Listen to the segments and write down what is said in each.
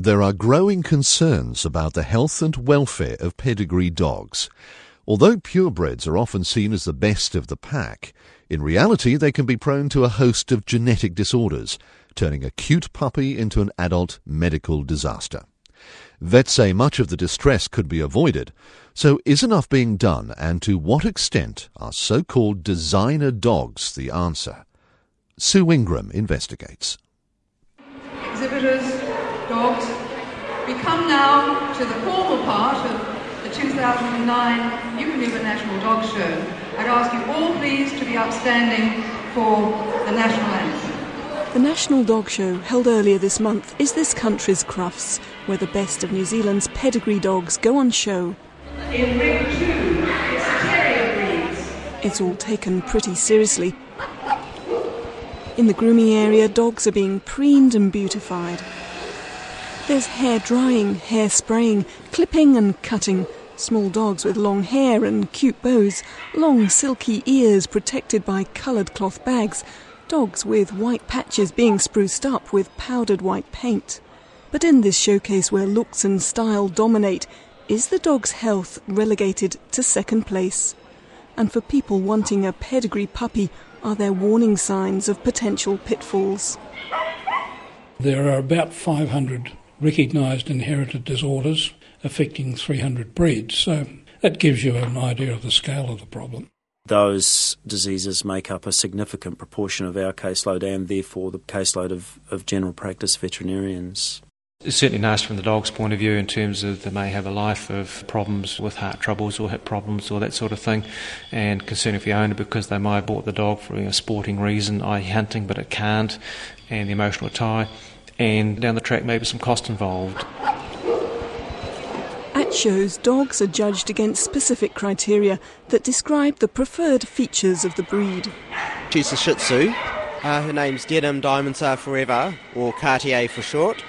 There are growing concerns about the health and welfare of pedigree dogs. Although purebreds are often seen as the best of the pack, in reality they can be prone to a host of genetic disorders, turning a cute puppy into an adult medical disaster. Vets say much of the distress could be avoided, so is enough being done and to what extent are so-called designer dogs the answer? Sue Ingram investigates. We come now to the formal part of the 2009 Eukanuba National Dog Show. I'd ask you all please to be upstanding for the national anthem. The National Dog Show, held earlier this month, is this country's Crufts, where the best of New Zealand's pedigree dogs go on show. In ring two, it's terrier breeds. It's all taken pretty seriously. In the grooming area, dogs are being preened and beautified. There's hair drying, hair spraying, clipping and cutting. Small dogs with long hair and cute bows, long silky ears protected by coloured cloth bags, dogs with white patches being spruced up with powdered white paint. But in this showcase where looks and style dominate, is the dog's health relegated to second place? And for people wanting a pedigree puppy, are there warning signs of potential pitfalls? There are about 500 recognised inherited disorders affecting 300 breeds. So that gives you an idea of the scale of the problem. Those diseases make up a significant proportion of our caseload and therefore the caseload of, of general practice veterinarians. It's certainly nice from the dog's point of view in terms of they may have a life of problems with heart troubles or hip problems or that sort of thing, and concerning for the owner because they might have bought the dog for a sporting reason, i.e., hunting, but it can't, and the emotional tie and down the track, maybe some cost involved. At shows, dogs are judged against specific criteria that describe the preferred features of the breed. She's a Shih Tzu. Uh, her name's Denim Diamonds Are Forever, or Cartier for short.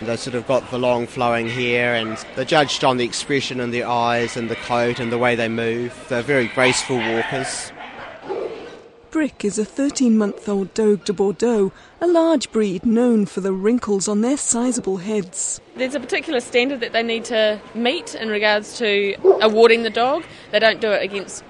They sort of got the long flowing hair and they're judged on the expression in their eyes and the coat and the way they move. They're very graceful walkers. Brick is a 13 month old Dogue de Bordeaux, a large breed known for the wrinkles on their sizable heads. There's a particular standard that they need to meet in regards to awarding the dog. They don't do it against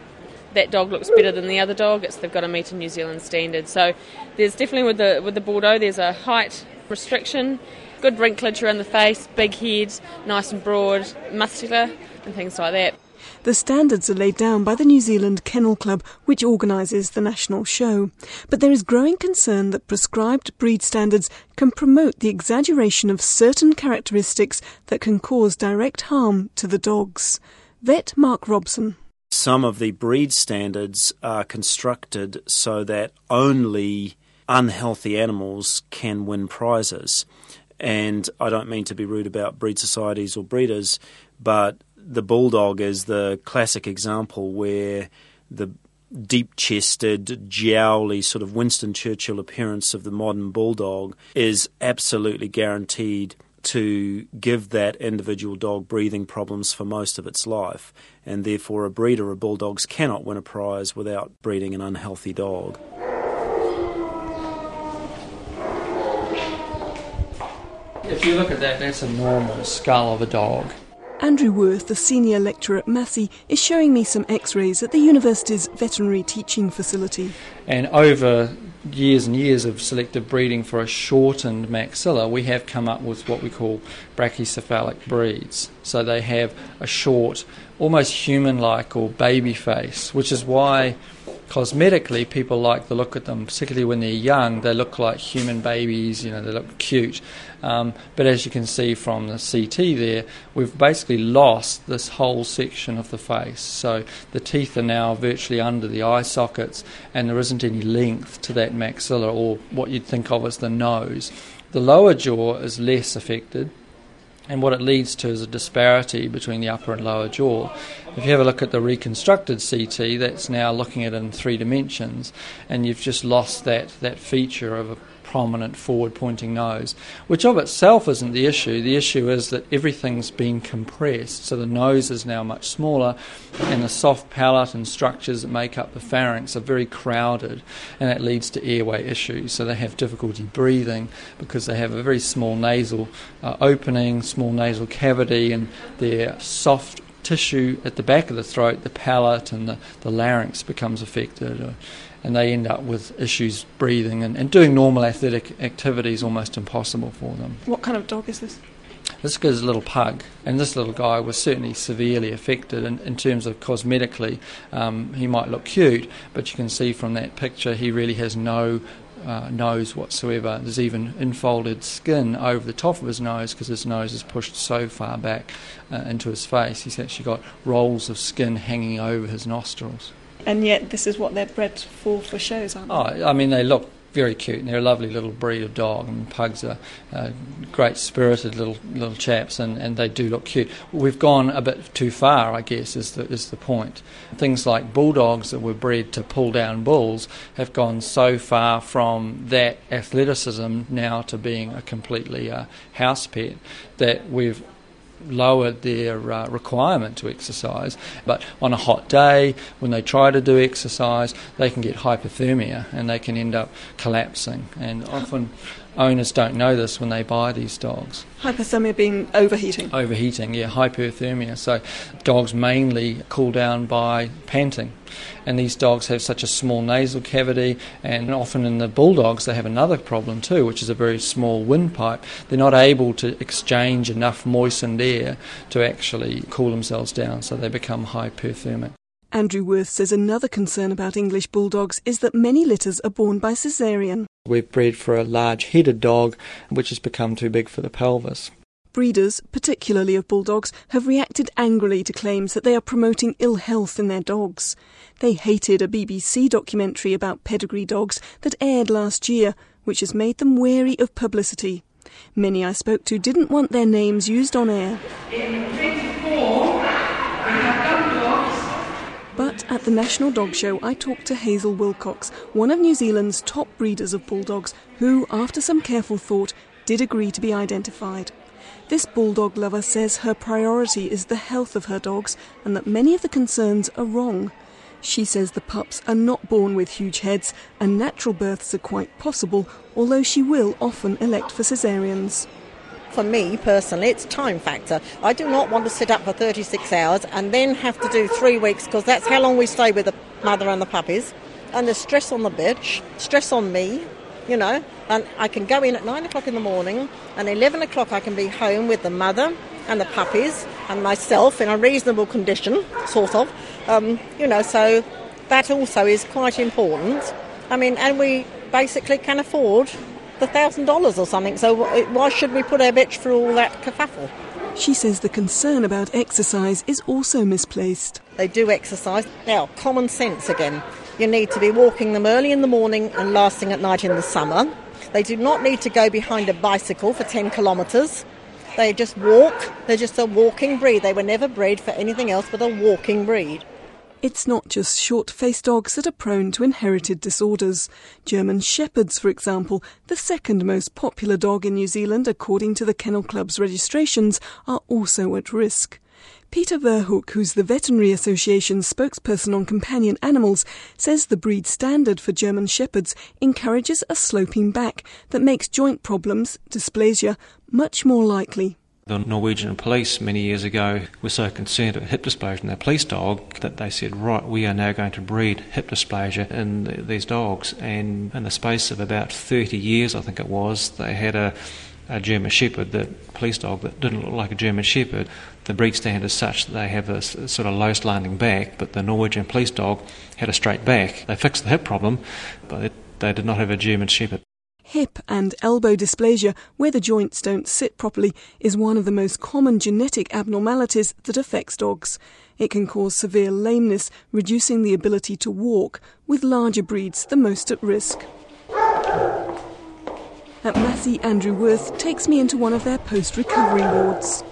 that dog looks better than the other dog. It's they've got to meet a New Zealand standard. So there's definitely with the with the Bordeaux there's a height restriction, good wrinklage around the face, big head, nice and broad, muscular, and things like that. The standards are laid down by the New Zealand Kennel Club, which organises the national show. But there is growing concern that prescribed breed standards can promote the exaggeration of certain characteristics that can cause direct harm to the dogs. Vet Mark Robson. Some of the breed standards are constructed so that only unhealthy animals can win prizes. And I don't mean to be rude about breed societies or breeders, but the bulldog is the classic example where the deep chested, jowly, sort of Winston Churchill appearance of the modern bulldog is absolutely guaranteed to give that individual dog breathing problems for most of its life. And therefore, a breeder of bulldogs cannot win a prize without breeding an unhealthy dog. If you look at that, that's a normal skull of a dog. Andrew Worth, the senior lecturer at Massey, is showing me some x rays at the university's veterinary teaching facility. And over years and years of selective breeding for a shortened maxilla, we have come up with what we call brachycephalic breeds. So they have a short, almost human like or baby face, which is why cosmetically people like the look at them, particularly when they're young. They look like human babies, you know, they look cute. Um, but as you can see from the CT there, we've basically lost this whole section of the face. So the teeth are now virtually under the eye sockets, and there isn't any length to that maxilla or what you'd think of as the nose. The lower jaw is less affected, and what it leads to is a disparity between the upper and lower jaw. If you have a look at the reconstructed CT, that's now looking at it in three dimensions, and you've just lost that, that feature of a prominent forward pointing nose, which of itself isn't the issue. The issue is that everything's been compressed, so the nose is now much smaller, and the soft palate and structures that make up the pharynx are very crowded, and that leads to airway issues. So they have difficulty breathing because they have a very small nasal uh, opening, small nasal cavity, and their soft tissue at the back of the throat, the palate and the, the larynx becomes affected. And they end up with issues breathing and, and doing normal athletic activities almost impossible for them. What kind of dog is this? This is a little pug, and this little guy was certainly severely affected in, in terms of cosmetically. Um, he might look cute, but you can see from that picture he really has no uh, nose whatsoever. There's even infolded skin over the top of his nose because his nose is pushed so far back uh, into his face. He's actually got rolls of skin hanging over his nostrils. And yet, this is what they're bred for for shows, aren't they? Oh, I mean, they look very cute. And they're a lovely little breed of dog. And pugs are uh, great spirited little little chaps, and, and they do look cute. We've gone a bit too far, I guess, is the is the point. Things like bulldogs that were bred to pull down bulls have gone so far from that athleticism now to being a completely uh, house pet that we've lowered their uh, requirement to exercise. But on a hot day, when they try to do exercise, they can get hypothermia and they can end up collapsing. And often owners don't know this when they buy these dogs. Hypothermia being overheating. Overheating, yeah, hyperthermia. So dogs mainly cool down by panting. And these dogs have such a small nasal cavity, and often in the bulldogs, they have another problem too, which is a very small windpipe. They're not able to exchange enough moistened air to actually cool themselves down, so they become hyperthermic. Andrew Worth says another concern about English bulldogs is that many litters are born by caesarean. We've bred for a large headed dog, which has become too big for the pelvis. Breeders, particularly of bulldogs, have reacted angrily to claims that they are promoting ill health in their dogs. They hated a BBC documentary about pedigree dogs that aired last year, which has made them wary of publicity. Many I spoke to didn't want their names used on air. At the National Dog Show, I talked to Hazel Wilcox, one of New Zealand's top breeders of bulldogs, who, after some careful thought, did agree to be identified. This bulldog lover says her priority is the health of her dogs and that many of the concerns are wrong. She says the pups are not born with huge heads and natural births are quite possible, although she will often elect for caesareans for me personally, it's time factor. I do not want to sit up for 36 hours and then have to do three weeks because that's how long we stay with the mother and the puppies. And the stress on the bitch, stress on me, you know. And I can go in at 9 o'clock in the morning and 11 o'clock I can be home with the mother and the puppies and myself in a reasonable condition, sort of. Um, you know, so that also is quite important. I mean, and we basically can afford the thousand dollars or something. So why should we put our bitch through all that kerfuffle? She says the concern about exercise is also misplaced. They do exercise. Now, common sense again. You need to be walking them early in the morning and lasting at night in the summer. They do not need to go behind a bicycle for 10 kilometres. They just walk. They're just a walking breed. They were never bred for anything else but a walking breed. It's not just short faced dogs that are prone to inherited disorders. German Shepherds, for example, the second most popular dog in New Zealand according to the Kennel Club's registrations, are also at risk. Peter Verhoek, who's the Veterinary Association's spokesperson on companion animals, says the breed standard for German Shepherds encourages a sloping back that makes joint problems, dysplasia, much more likely. The Norwegian police many years ago were so concerned with hip dysplasia in their police dog that they said, right, we are now going to breed hip dysplasia in these dogs. And in the space of about 30 years, I think it was, they had a, a German Shepherd, the police dog that didn't look like a German Shepherd. The breed standard is such that they have a sort of low slanting back, but the Norwegian police dog had a straight back. They fixed the hip problem, but they did not have a German Shepherd. Hip and elbow dysplasia, where the joints don't sit properly, is one of the most common genetic abnormalities that affects dogs. It can cause severe lameness, reducing the ability to walk, with larger breeds the most at risk. At Massey, Andrew Worth takes me into one of their post recovery wards.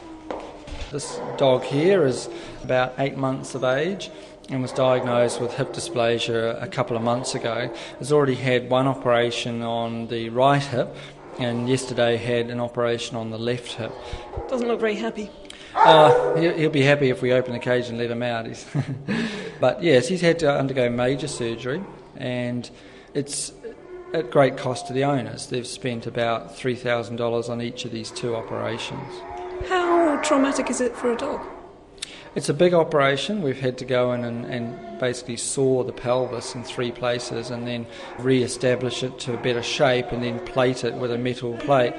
This dog here is about eight months of age and was diagnosed with hip dysplasia a couple of months ago. Has already had one operation on the right hip, and yesterday had an operation on the left hip. Doesn't look very happy. Uh, he'll be happy if we open the cage and let him out. but yes, he's had to undergo major surgery, and it's at great cost to the owners. They've spent about $3,000 on each of these two operations. How traumatic is it for a dog? It's a big operation. We've had to go in and, and basically saw the pelvis in three places and then re establish it to a better shape and then plate it with a metal plate.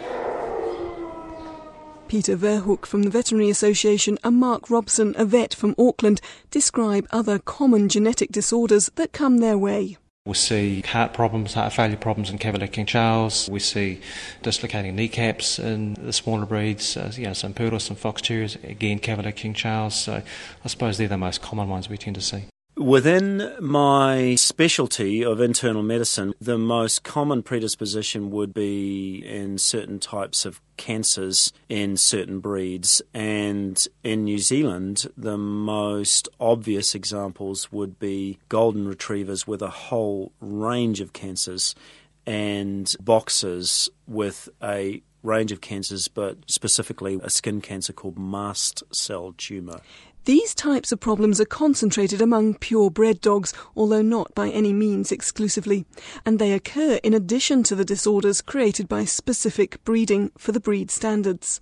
Peter Verhoek from the Veterinary Association and Mark Robson, a vet from Auckland, describe other common genetic disorders that come their way. We see heart problems, heart failure problems in Cavalier King Charles. We see dislocating kneecaps in the smaller breeds, uh, you know, some poodles, some fox terriers, again Cavalier King Charles. So I suppose they're the most common ones we tend to see. Within my specialty of internal medicine, the most common predisposition would be in certain types of cancers in certain breeds. And in New Zealand, the most obvious examples would be golden retrievers with a whole range of cancers and boxers with a range of cancers, but specifically a skin cancer called mast cell tumour. These types of problems are concentrated among purebred dogs, although not by any means exclusively, and they occur in addition to the disorders created by specific breeding for the breed standards.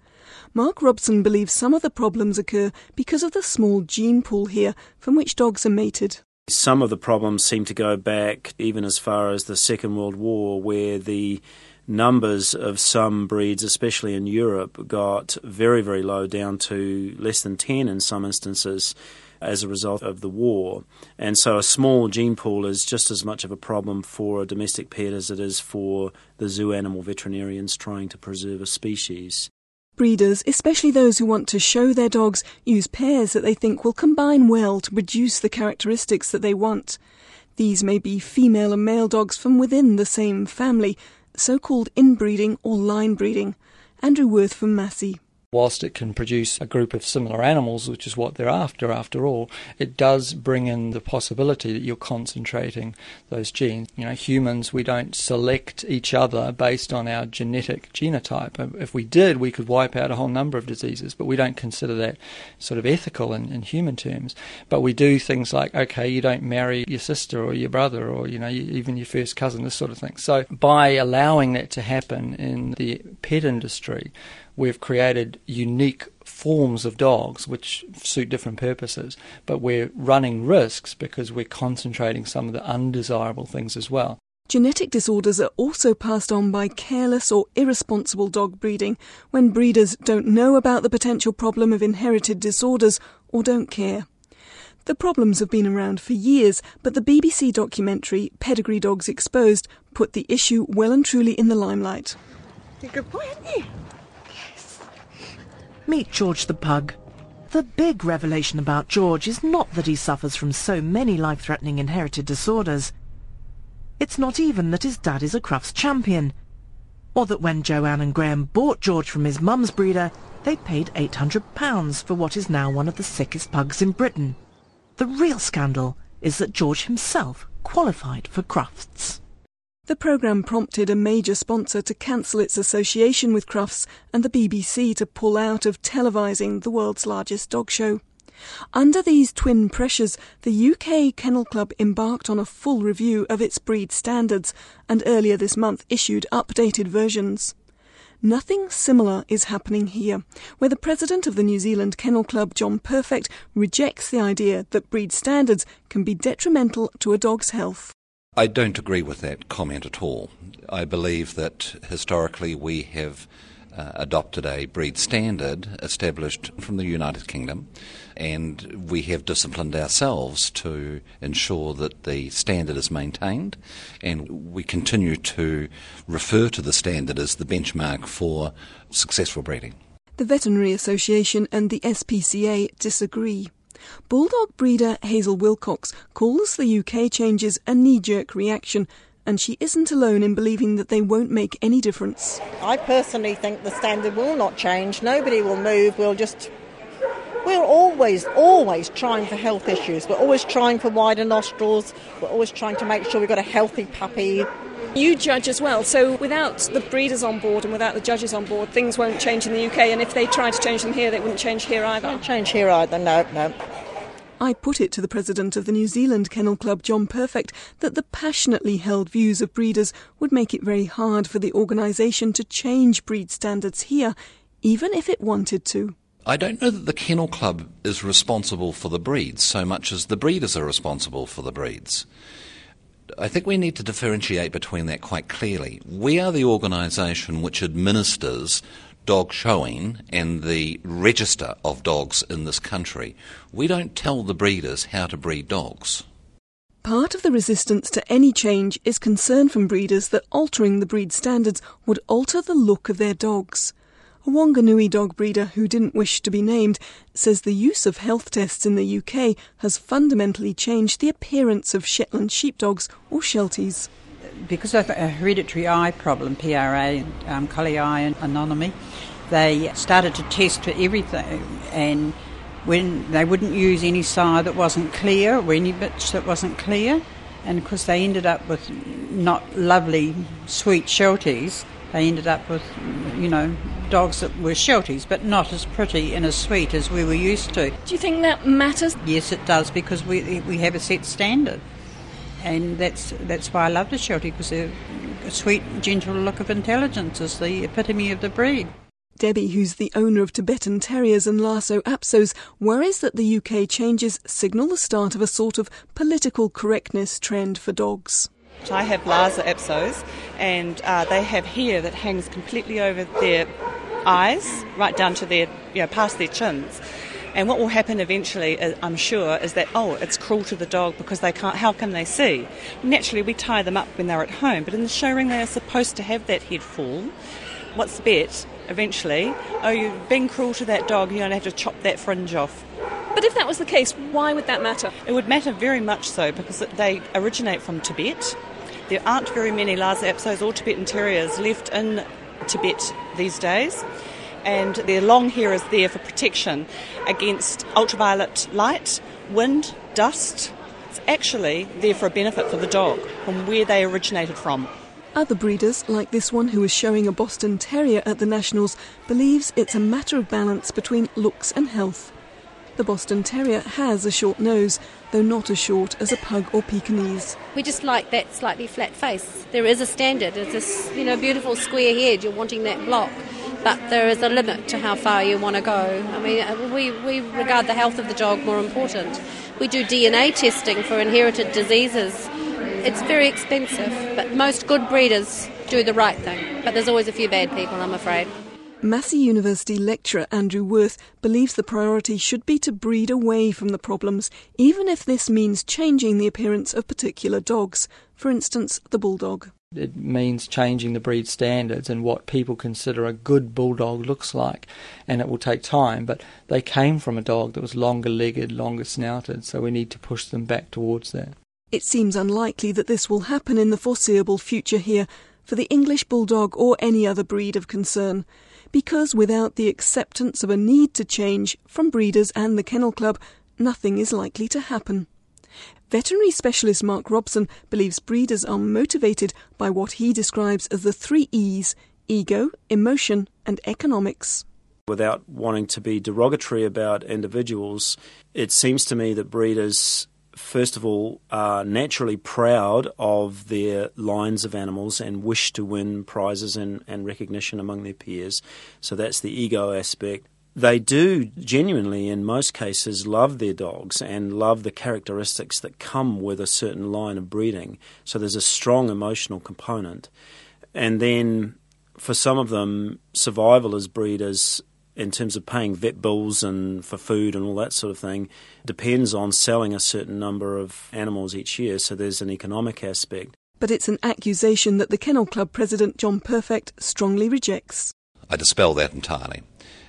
Mark Robson believes some of the problems occur because of the small gene pool here from which dogs are mated. Some of the problems seem to go back even as far as the Second World War, where the numbers of some breeds, especially in Europe, got very, very low, down to less than 10 in some instances as a result of the war. And so a small gene pool is just as much of a problem for a domestic pet as it is for the zoo animal veterinarians trying to preserve a species. Breeders, especially those who want to show their dogs, use pairs that they think will combine well to produce the characteristics that they want. These may be female and male dogs from within the same family, so called inbreeding or line breeding. Andrew Worth from Massey whilst it can produce a group of similar animals, which is what they're after, after all, it does bring in the possibility that you're concentrating those genes. You know, humans, we don't select each other based on our genetic genotype. If we did, we could wipe out a whole number of diseases, but we don't consider that sort of ethical in, in human terms. But we do things like, okay, you don't marry your sister or your brother or, you know, even your first cousin, this sort of thing. So by allowing that to happen in the pet industry, we've created unique forms of dogs which suit different purposes, but we're running risks because we're concentrating some of the undesirable things as well. Genetic disorders are also passed on by careless or irresponsible dog breeding when breeders don't know about the potential problem of inherited disorders or don't care. The problems have been around for years, but the BBC documentary Pedigree Dogs Exposed put the issue well and truly in the limelight. you're Good boy, aren't you? Meet George the pug. The big revelation about George is not that he suffers from so many life-threatening inherited disorders. It's not even that his dad is a Crufts champion, or that when Joanne and Graham bought George from his mum's breeder, they paid £800 for what is now one of the sickest pugs in Britain. The real scandal is that George himself qualified for Crufts. The programme prompted a major sponsor to cancel its association with Crufts and the BBC to pull out of televising the world's largest dog show. Under these twin pressures, the UK Kennel Club embarked on a full review of its breed standards and earlier this month issued updated versions. Nothing similar is happening here, where the president of the New Zealand Kennel Club, John Perfect, rejects the idea that breed standards can be detrimental to a dog's health. I don't agree with that comment at all. I believe that historically we have uh, adopted a breed standard established from the United Kingdom, and we have disciplined ourselves to ensure that the standard is maintained, and we continue to refer to the standard as the benchmark for successful breeding. The Veterinary Association and the SPCA disagree. Bulldog breeder Hazel Wilcox calls the UK changes a knee jerk reaction, and she isn't alone in believing that they won't make any difference. I personally think the standard will not change. Nobody will move. We'll just We're always, always trying for health issues. We're always trying for wider nostrils. We're always trying to make sure we've got a healthy puppy. You judge as well, so without the breeders on board and without the judges on board, things won't change in the UK, and if they tried to change them here, they wouldn't change here either. Won't change here either, no, no. I put it to the president of the New Zealand Kennel Club, John Perfect, that the passionately held views of breeders would make it very hard for the organisation to change breed standards here, even if it wanted to. I don't know that the Kennel Club is responsible for the breeds so much as the breeders are responsible for the breeds. I think we need to differentiate between that quite clearly. We are the organisation which administers dog showing and the register of dogs in this country. We don't tell the breeders how to breed dogs. Part of the resistance to any change is concern from breeders that altering the breed standards would alter the look of their dogs. A Wanganui dog breeder who didn't wish to be named says the use of health tests in the UK has fundamentally changed the appearance of Shetland sheepdogs or Shelties. Because of a hereditary eye problem, PRA, um, collie eye and anomaly, they started to test for everything. And when they wouldn't use any sire that wasn't clear or any bitch that wasn't clear. And of course they ended up with not lovely sweet shelties. They ended up with you know dogs that were shelties but not as pretty and as sweet as we were used to do you think that matters yes it does because we we have a set standard and that's that's why I love the Sheltie because a sweet, gentle look of intelligence is the epitome of the breed. Debbie, who's the owner of Tibetan Terriers and Lhasa Apsos, worries that the UK changes signal the start of a sort of political correctness trend for dogs. I have Lhasa Apsos, and uh, they have hair that hangs completely over their eyes, right down to their, you know, past their chins. And what will happen eventually, uh, I'm sure, is that, oh, it's cruel to the dog because they can't, how can they see? Naturally, we tie them up when they're at home, but in the show ring, they are supposed to have that head full. What's the bet? Eventually, oh, you've been cruel to that dog, you're going to have to chop that fringe off. But if that was the case, why would that matter? It would matter very much so because they originate from Tibet. There aren't very many Lhasa Apsos or Tibetan Terriers left in Tibet these days and their long hair is there for protection against ultraviolet light, wind, dust. It's actually there for a benefit for the dog from where they originated from. Other breeders, like this one who is showing a Boston Terrier at the Nationals, believes it's a matter of balance between looks and health. The Boston Terrier has a short nose, though not as short as a pug or Pekingese. We just like that slightly flat face. There is a standard. It's this, you know, beautiful square head. You're wanting that block but there is a limit to how far you want to go. I mean, uh, we, we regard the health of the dog more important. We do DNA testing for inherited diseases. It's very expensive, but most good breeders do the right thing. But there's always a few bad people, I'm afraid. Massey University lecturer Andrew Worth believes the priority should be to breed away from the problems, even if this means changing the appearance of particular dogs, for instance, the bulldog. It means changing the breed standards and what people consider a good bulldog looks like. And it will take time, but they came from a dog that was longer legged, longer snouted, so we need to push them back towards that. It seems unlikely that this will happen in the foreseeable future here for the English Bulldog or any other breed of concern, because without the acceptance of a need to change from breeders and the Kennel Club, nothing is likely to happen. Veterinary specialist Mark Robson believes breeders are motivated by what he describes as the three E's ego, emotion, and economics. Without wanting to be derogatory about individuals, it seems to me that breeders, first of all, are naturally proud of their lines of animals and wish to win prizes and, and recognition among their peers. So that's the ego aspect they do genuinely, in most cases, love their dogs and love the characteristics that come with a certain line of breeding. So there's a strong emotional component. And then for some of them, survival as breeders, in terms of paying vet bills and for food and all that sort of thing, depends on selling a certain number of animals each year. So there's an economic aspect. But it's an accusation that the Kennel Club president John Perfect strongly rejects. I dispel that entirely.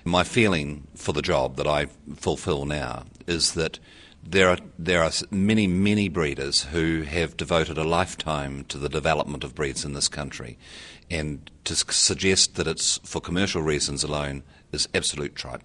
My feeling for the job that I fulfil now is that there are there are many many breeders who have devoted a lifetime to the development of breeds in this country, and to suggest that it's for commercial reasons alone is absolute tripe.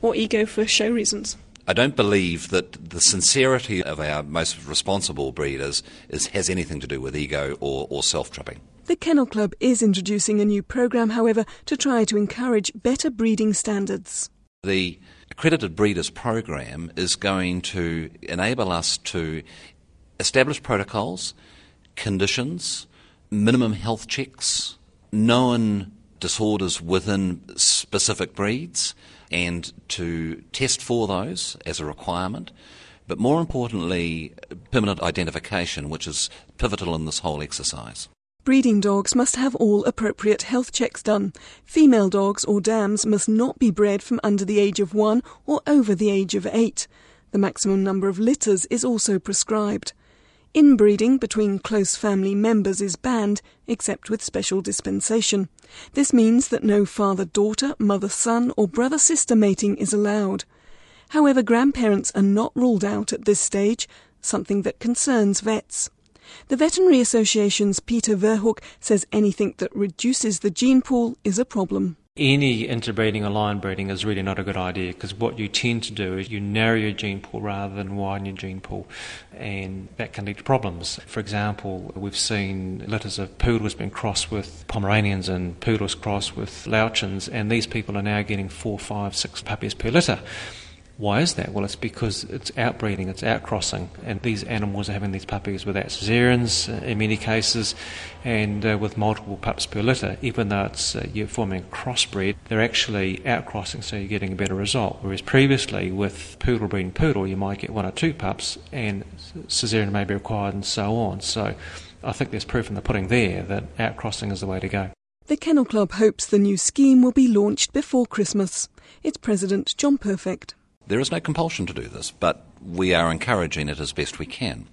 or ego for show reasons? I don't believe that the sincerity of our most responsible breeders is, has anything to do with ego or, or self tripping. The Kennel Club is introducing a new programme, however, to try to encourage better breeding standards. The Accredited Breeders Program is going to enable us to establish protocols, conditions, minimum health checks, known disorders within specific breeds, and to test for those as a requirement. But more importantly, permanent identification, which is pivotal in this whole exercise. Breeding dogs must have all appropriate health checks done. Female dogs or dams must not be bred from under the age of one or over the age of eight. The maximum number of litters is also prescribed. Inbreeding between close family members is banned, except with special dispensation. This means that no father daughter, mother son, or brother sister mating is allowed. However, grandparents are not ruled out at this stage, something that concerns vets. The Veterinary Association's Peter Verhoek says anything that reduces the gene pool is a problem. Any interbreeding or line breeding is really not a good idea because what you tend to do is you narrow your gene pool rather than widen your gene pool, and that can lead to problems. For example, we've seen litters of poodles being crossed with Pomeranians and poodles crossed with Lowchens, and these people are now getting four, five, six puppies per litter. Why is that? Well, it's because it's outbreeding, it's outcrossing, and these animals are having these puppies without caesareans uh, in many cases, and uh, with multiple pups per litter. Even though it's uh, you're forming a crossbreed, they're actually outcrossing, so you're getting a better result. Whereas previously, with poodle breeding poodle, you might get one or two pups, and caesarean may be required, and so on. So, I think there's proof in the pudding there that outcrossing is the way to go. The Kennel Club hopes the new scheme will be launched before Christmas. Its president, John Perfect. There is no compulsion to do this, but we are encouraging it as best we can.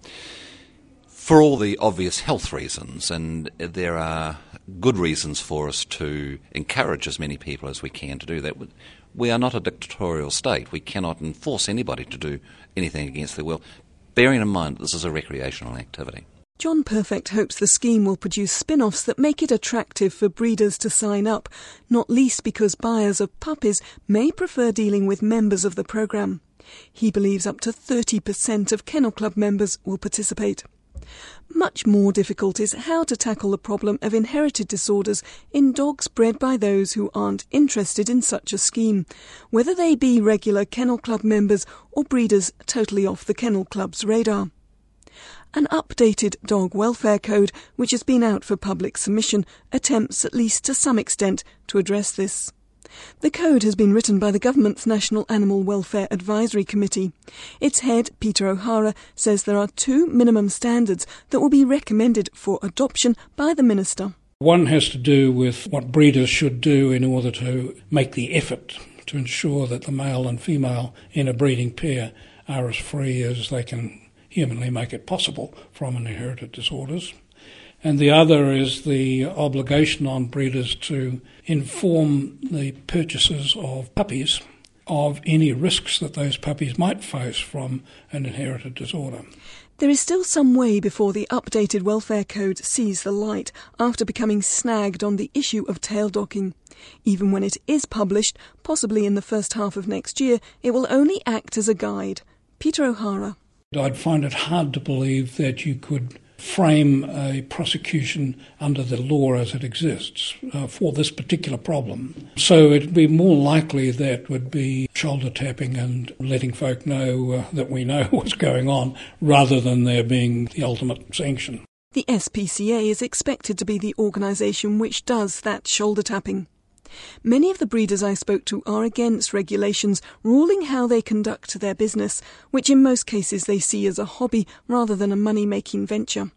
For all the obvious health reasons, and there are good reasons for us to encourage as many people as we can to do that. We are not a dictatorial state. We cannot enforce anybody to do anything against their will, bearing in mind that this is a recreational activity. John Perfect hopes the scheme will produce spin offs that make it attractive for breeders to sign up, not least because buyers of puppies may prefer dealing with members of the programme. He believes up to 30% of Kennel Club members will participate. Much more difficult is how to tackle the problem of inherited disorders in dogs bred by those who aren't interested in such a scheme, whether they be regular Kennel Club members or breeders totally off the Kennel Club's radar. An updated dog welfare code, which has been out for public submission, attempts at least to some extent to address this. The code has been written by the government's National Animal Welfare Advisory Committee. Its head, Peter O'Hara, says there are two minimum standards that will be recommended for adoption by the minister. One has to do with what breeders should do in order to make the effort to ensure that the male and female in a breeding pair are as free as they can humanly make it possible from inherited disorders. And the other is the obligation on breeders to inform the purchasers of puppies of any risks that those puppies might face from an inherited disorder. There is still some way before the updated welfare code sees the light after becoming snagged on the issue of tail docking. Even when it is published, possibly in the first half of next year, it will only act as a guide. Peter O'Hara. I'd find it hard to believe that you could frame a prosecution under the law as it exists uh, for this particular problem. So it'd be more likely that would be shoulder tapping and letting folk know uh, that we know what's going on rather than there being the ultimate sanction. The SPCA is expected to be the organisation which does that shoulder tapping. Many of the breeders I spoke to are against regulations ruling how they conduct their business, which in most cases they see as a hobby rather than a money making venture.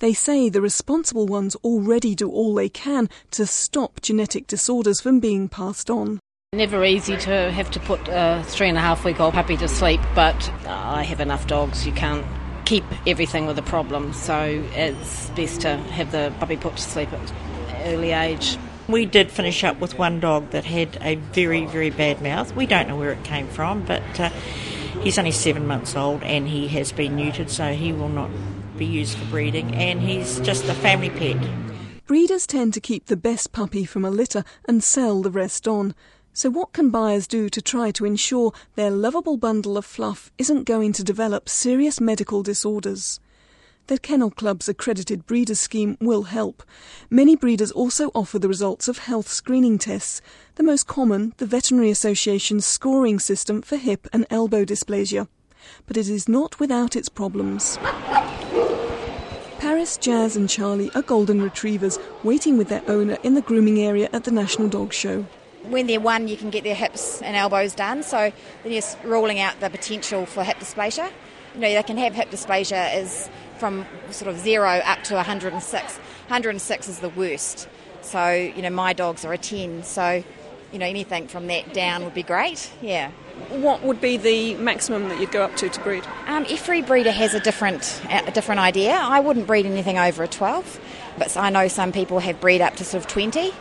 They say the responsible ones already do all they can to stop genetic disorders from being passed on. Never easy to have to put a three and a half week old puppy to sleep, but uh, I have enough dogs. You can't keep everything with a problem, so it's best to have the puppy put to sleep at early age. We did finish up with one dog that had a very, very bad mouth. We don't know where it came from, but uh, he's only seven months old and he has been neutered, so he will not be used for breeding, and he's just a family pet. Breeders tend to keep the best puppy from a litter and sell the rest on. So, what can buyers do to try to ensure their lovable bundle of fluff isn't going to develop serious medical disorders? The Kennel Club's accredited breeder scheme will help. Many breeders also offer the results of health screening tests, the most common, the Veterinary Association's scoring system for hip and elbow dysplasia. But it is not without its problems. Paris, Jazz, and Charlie are golden retrievers waiting with their owner in the grooming area at the National Dog Show. When they're one, you can get their hips and elbows done, so they're ruling out the potential for hip dysplasia. You know, they can have hip dysplasia is from sort of zero up to 106. 106 is the worst. So, you know, my dogs are a 10. So, you know, anything from that down would be great. Yeah. What would be the maximum that you'd go up to to breed? Um, every breeder has a different a different idea. I wouldn't breed anything over a 12, but I know some people have bred up to sort of 20.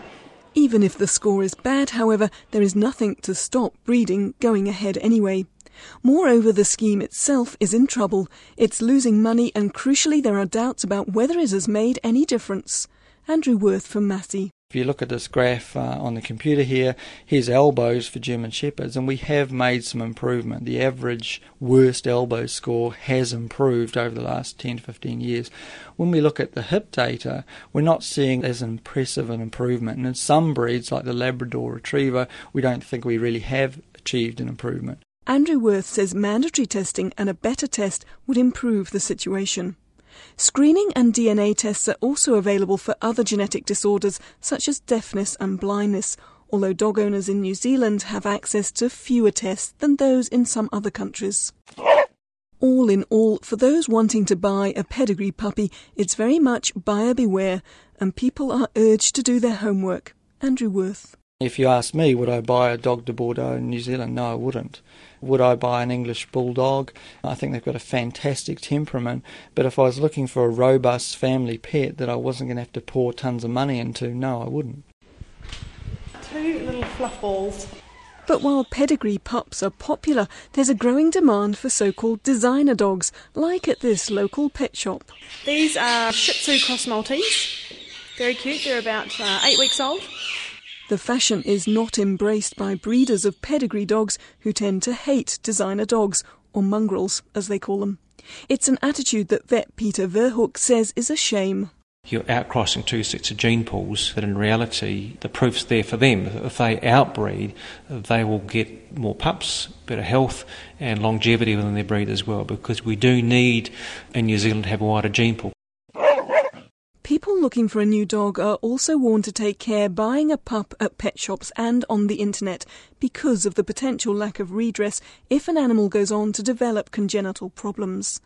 Even if the score is bad, however, there is nothing to stop breeding going ahead anyway. Moreover, the scheme itself is in trouble. It's losing money, and crucially, there are doubts about whether it has made any difference. Andrew Worth from Massey. If you look at this graph uh, on the computer here, here's elbows for German Shepherds, and we have made some improvement. The average worst elbow score has improved over the last 10 to 15 years. When we look at the hip data, we're not seeing as impressive an improvement. And in some breeds, like the Labrador Retriever, we don't think we really have achieved an improvement. Andrew Worth says mandatory testing and a better test would improve the situation. Screening and DNA tests are also available for other genetic disorders such as deafness and blindness, although dog owners in New Zealand have access to fewer tests than those in some other countries. All in all, for those wanting to buy a pedigree puppy, it's very much buyer beware, and people are urged to do their homework. Andrew Worth. If you ask me, would I buy a Dogue de Bordeaux in New Zealand? No, I wouldn't. Would I buy an English bulldog? I think they've got a fantastic temperament, but if I was looking for a robust family pet that I wasn't going to have to pour tons of money into, no, I wouldn't. Two little fluff balls. But while pedigree pups are popular, there's a growing demand for so called designer dogs, like at this local pet shop. These are Shih Tzu Cross Maltese. Very cute, they're about uh, eight weeks old. The fashion is not embraced by breeders of pedigree dogs who tend to hate designer dogs, or mongrels as they call them. It's an attitude that vet Peter Verhoek says is a shame. You're outcrossing two sets of gene pools, but in reality, the proof's there for them. If they outbreed, they will get more pups, better health, and longevity within their breed as well, because we do need in New Zealand to have a wider gene pool. People looking for a new dog are also warned to take care buying a pup at pet shops and on the internet because of the potential lack of redress if an animal goes on to develop congenital problems.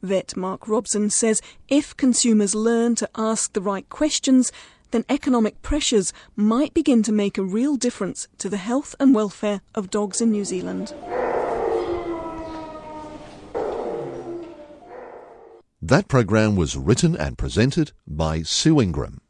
Vet Mark Robson says if consumers learn to ask the right questions, then economic pressures might begin to make a real difference to the health and welfare of dogs in New Zealand. That programme was written and presented by Sue Ingram.